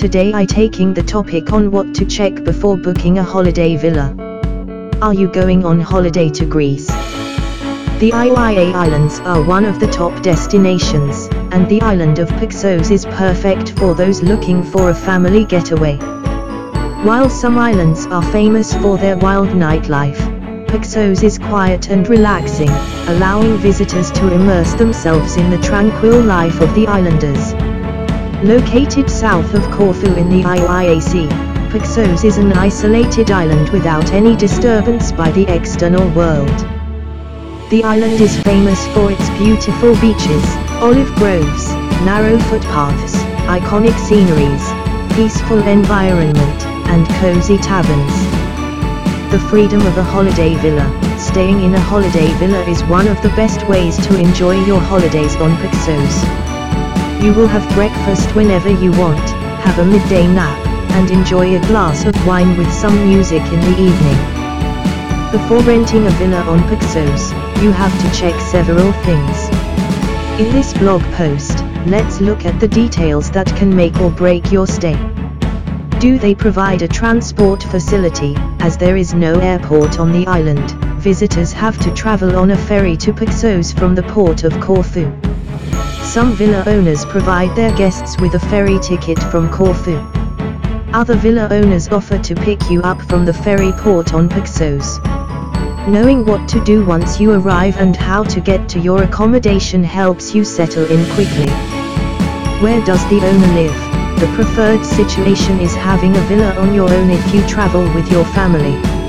Today I taking the topic on what to check before booking a holiday villa. Are you going on holiday to Greece? The Ionian Islands are one of the top destinations, and the island of Paxos is perfect for those looking for a family getaway. While some islands are famous for their wild nightlife, Paxos is quiet and relaxing, allowing visitors to immerse themselves in the tranquil life of the islanders. Located south of Corfu in the Ionian Sea, Paxos is an isolated island without any disturbance by the external world. The island is famous for its beautiful beaches, olive groves, narrow footpaths, iconic sceneries, peaceful environment, and cozy taverns. The freedom of a holiday villa. Staying in a holiday villa is one of the best ways to enjoy your holidays on Paxos. You will have breakfast whenever you want, have a midday nap, and enjoy a glass of wine with some music in the evening. Before renting a villa on Paxos, you have to check several things. In this blog post, let's look at the details that can make or break your stay. Do they provide a transport facility, as there is no airport on the island, visitors have to travel on a ferry to Paxos from the port of Corfu. Some villa owners provide their guests with a ferry ticket from Corfu. Other villa owners offer to pick you up from the ferry port on Paxos. Knowing what to do once you arrive and how to get to your accommodation helps you settle in quickly. Where does the owner live? The preferred situation is having a villa on your own if you travel with your family.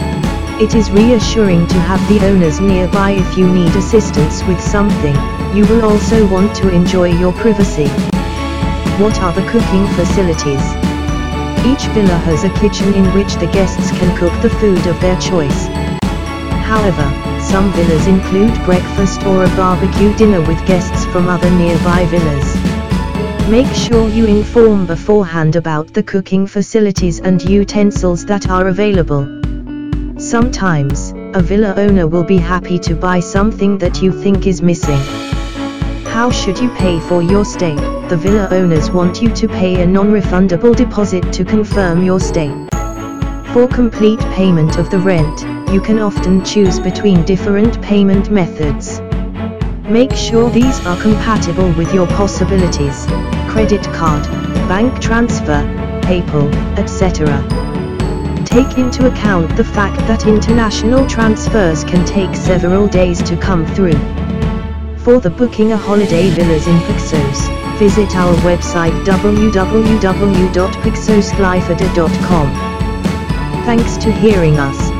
It is reassuring to have the owners nearby if you need assistance with something, you will also want to enjoy your privacy. What are the cooking facilities? Each villa has a kitchen in which the guests can cook the food of their choice. However, some villas include breakfast or a barbecue dinner with guests from other nearby villas. Make sure you inform beforehand about the cooking facilities and utensils that are available. Sometimes, a villa owner will be happy to buy something that you think is missing. How should you pay for your stay? The villa owners want you to pay a non-refundable deposit to confirm your stay. For complete payment of the rent, you can often choose between different payment methods. Make sure these are compatible with your possibilities credit card, bank transfer, PayPal, etc. Take into account the fact that international transfers can take several days to come through. For the booking a holiday villas in Paxos, visit our website www.paxosglifada.com. Thanks to hearing us.